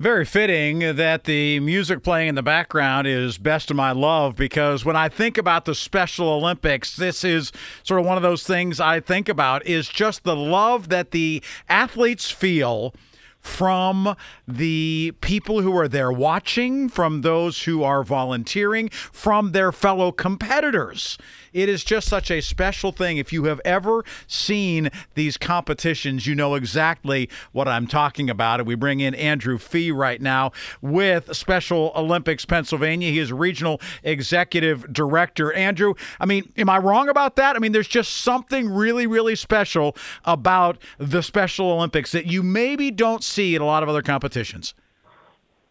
Very fitting that the music playing in the background is Best of My Love because when I think about the Special Olympics, this is sort of one of those things I think about is just the love that the athletes feel from the people who are there watching, from those who are volunteering, from their fellow competitors. It is just such a special thing. If you have ever seen these competitions, you know exactly what I'm talking about. And we bring in Andrew Fee right now with Special Olympics Pennsylvania. He is regional executive director. Andrew, I mean, am I wrong about that? I mean, there's just something really, really special about the Special Olympics that you maybe don't see in a lot of other competitions.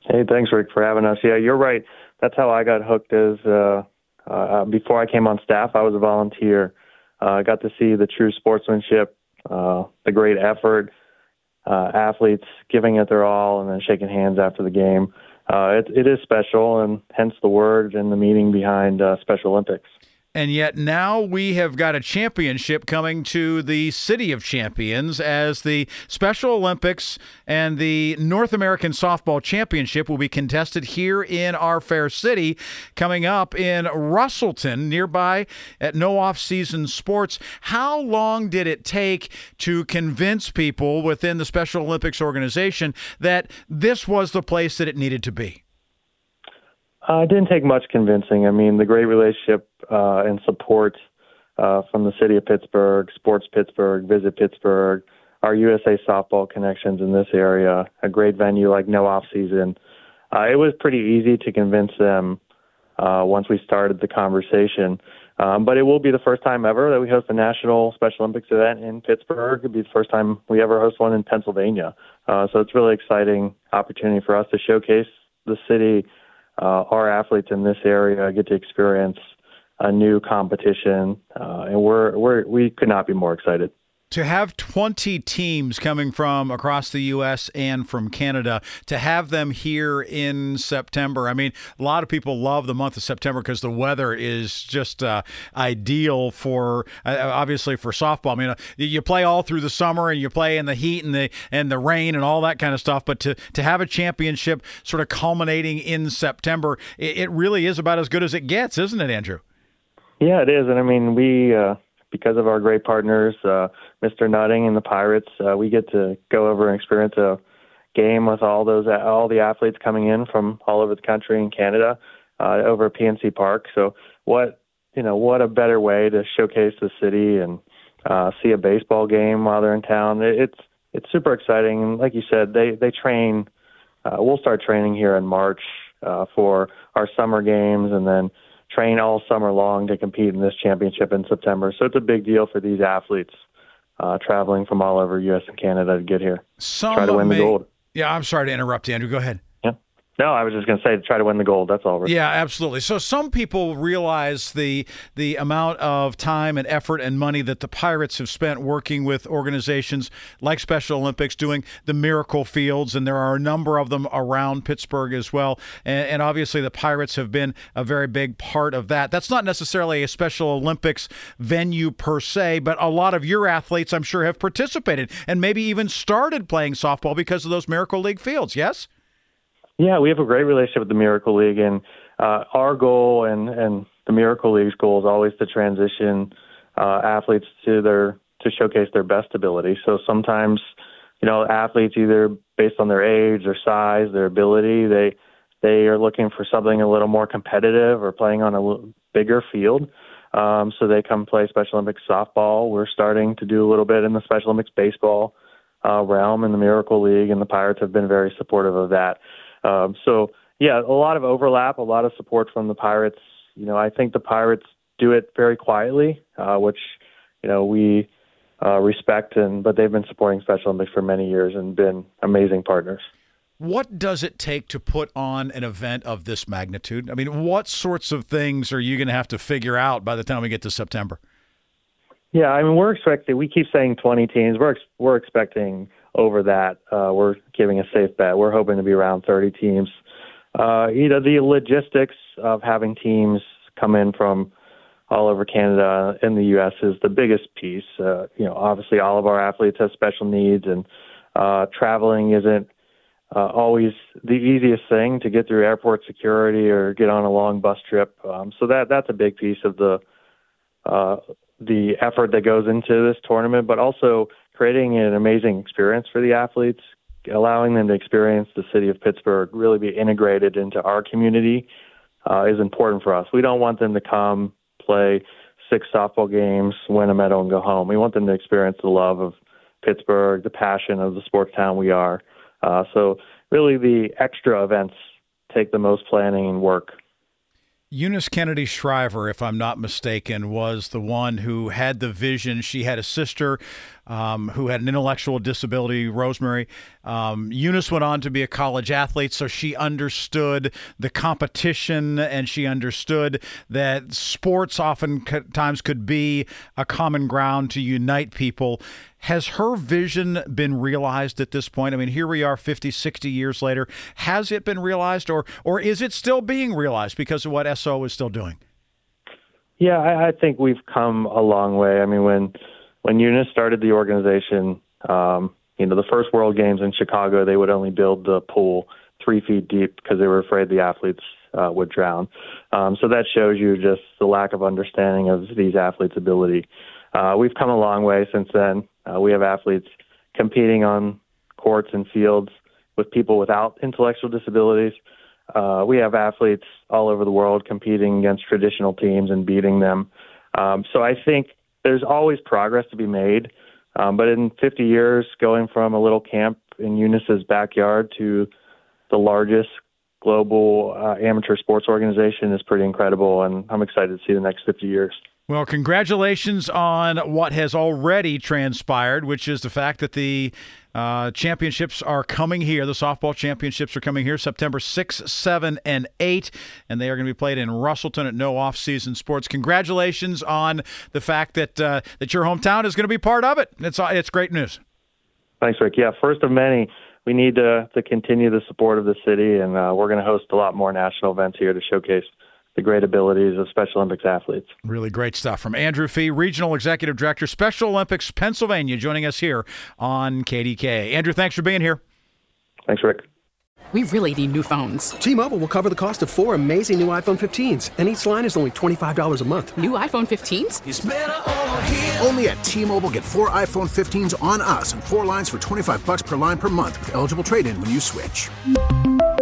Hey, thanks, Rick, for having us. Yeah, you're right. That's how I got hooked Is uh, uh, before I came on staff, I was a volunteer. Uh, I got to see the true sportsmanship, uh, the great effort, uh, athletes giving it their all, and then shaking hands after the game. Uh, it, it is special, and hence the word and the meaning behind uh, Special Olympics. And yet now we have got a championship coming to the City of Champions as the Special Olympics and the North American Softball Championship will be contested here in our fair city coming up in Russellton, nearby at No Off Season Sports. How long did it take to convince people within the Special Olympics organization that this was the place that it needed to be? Uh, it didn't take much convincing. I mean, the great relationship uh, and support uh, from the city of Pittsburgh, Sports Pittsburgh, Visit Pittsburgh, our USA softball connections in this area, a great venue like No Off Season. Uh, it was pretty easy to convince them uh, once we started the conversation. Um, but it will be the first time ever that we host a national Special Olympics event in Pittsburgh. It'll be the first time we ever host one in Pennsylvania. Uh, so it's really exciting opportunity for us to showcase the city uh, our athletes in this area get to experience a new competition, uh, and we're, we're we could not be more excited to have 20 teams coming from across the U.S. and from Canada, to have them here in September. I mean, a lot of people love the month of September because the weather is just uh, ideal for, uh, obviously, for softball. I mean, uh, you play all through the summer and you play in the heat and the and the rain and all that kind of stuff. But to to have a championship sort of culminating in September, it, it really is about as good as it gets, isn't it, Andrew? Yeah, it is, and I mean, we. Because of our great partners, uh, Mr. Nutting and the Pirates, uh, we get to go over and experience a game with all those all the athletes coming in from all over the country and Canada uh, over at PNC Park. So what you know, what a better way to showcase the city and uh, see a baseball game while they're in town. It, it's it's super exciting. And like you said, they they train. Uh, we'll start training here in March uh, for our summer games, and then train all summer long to compete in this championship in September. So it's a big deal for these athletes uh, traveling from all over U.S. and Canada to get here. Some try to win may, the gold. Yeah, I'm sorry to interrupt, Andrew. Go ahead. No, I was just going to say try to win the gold. That's all. Yeah, absolutely. So some people realize the the amount of time and effort and money that the Pirates have spent working with organizations like Special Olympics, doing the Miracle Fields, and there are a number of them around Pittsburgh as well. And, and obviously, the Pirates have been a very big part of that. That's not necessarily a Special Olympics venue per se, but a lot of your athletes, I'm sure, have participated and maybe even started playing softball because of those Miracle League fields. Yes. Yeah, we have a great relationship with the Miracle League, and uh, our goal and and the Miracle League's goal is always to transition uh, athletes to their to showcase their best ability. So sometimes, you know, athletes either based on their age, their size, their ability. They they are looking for something a little more competitive or playing on a bigger field. Um, so they come play Special Olympics softball. We're starting to do a little bit in the Special Olympics baseball uh, realm in the Miracle League, and the Pirates have been very supportive of that. Um, so yeah, a lot of overlap, a lot of support from the Pirates. You know, I think the Pirates do it very quietly, uh, which you know we uh, respect, and but they've been supporting Special Olympics for many years and been amazing partners. What does it take to put on an event of this magnitude? I mean, what sorts of things are you going to have to figure out by the time we get to September? Yeah, I mean, we're expecting. We keep saying 20 teams. We're we're expecting over that. Uh, we're giving a safe bet. We're hoping to be around 30 teams. Uh, you know, the logistics of having teams come in from all over Canada and the U.S. is the biggest piece. Uh, you know, obviously, all of our athletes have special needs, and uh, traveling isn't uh, always the easiest thing to get through airport security or get on a long bus trip. Um, so that that's a big piece of the uh, the effort that goes into this tournament, but also creating an amazing experience for the athletes, allowing them to experience the city of Pittsburgh, really be integrated into our community, uh, is important for us. We don't want them to come play six softball games, win a medal, and go home. We want them to experience the love of Pittsburgh, the passion of the sports town we are. Uh, so really, the extra events take the most planning and work. Eunice Kennedy Shriver, if I'm not mistaken, was the one who had the vision. She had a sister um, who had an intellectual disability, Rosemary. Um, Eunice went on to be a college athlete, so she understood the competition and she understood that sports oftentimes could be a common ground to unite people. Has her vision been realized at this point? I mean, here we are 50, 60 years later. Has it been realized or or is it still being realized because of what SO is still doing? Yeah, I, I think we've come a long way. I mean, when when Eunice started the organization, um, you know, the first World Games in Chicago, they would only build the pool three feet deep because they were afraid the athletes uh, would drown. Um, so that shows you just the lack of understanding of these athletes' ability. Uh, we've come a long way since then. Uh, we have athletes competing on courts and fields with people without intellectual disabilities. Uh, we have athletes all over the world competing against traditional teams and beating them. Um, so I think there's always progress to be made. Um, but in 50 years, going from a little camp in Eunice's backyard to the largest global uh, amateur sports organization is pretty incredible, and I'm excited to see the next 50 years. Well, congratulations on what has already transpired, which is the fact that the uh, championships are coming here. The softball championships are coming here September 6, 7, and 8, and they are going to be played in Russellton at no off-season sports. Congratulations on the fact that uh, that your hometown is going to be part of it. It's it's great news. Thanks, Rick. Yeah, first of many. We need to to continue the support of the city, and uh, we're going to host a lot more national events here to showcase the great abilities of Special Olympics athletes. Really great stuff from Andrew Fee, Regional Executive Director, Special Olympics Pennsylvania, joining us here on KDKA. Andrew, thanks for being here. Thanks, Rick. We really need new phones. T Mobile will cover the cost of four amazing new iPhone 15s, and each line is only $25 a month. New iPhone 15s? Only at T Mobile get four iPhone 15s on us and four lines for 25 bucks per line per month with eligible trade in when you switch.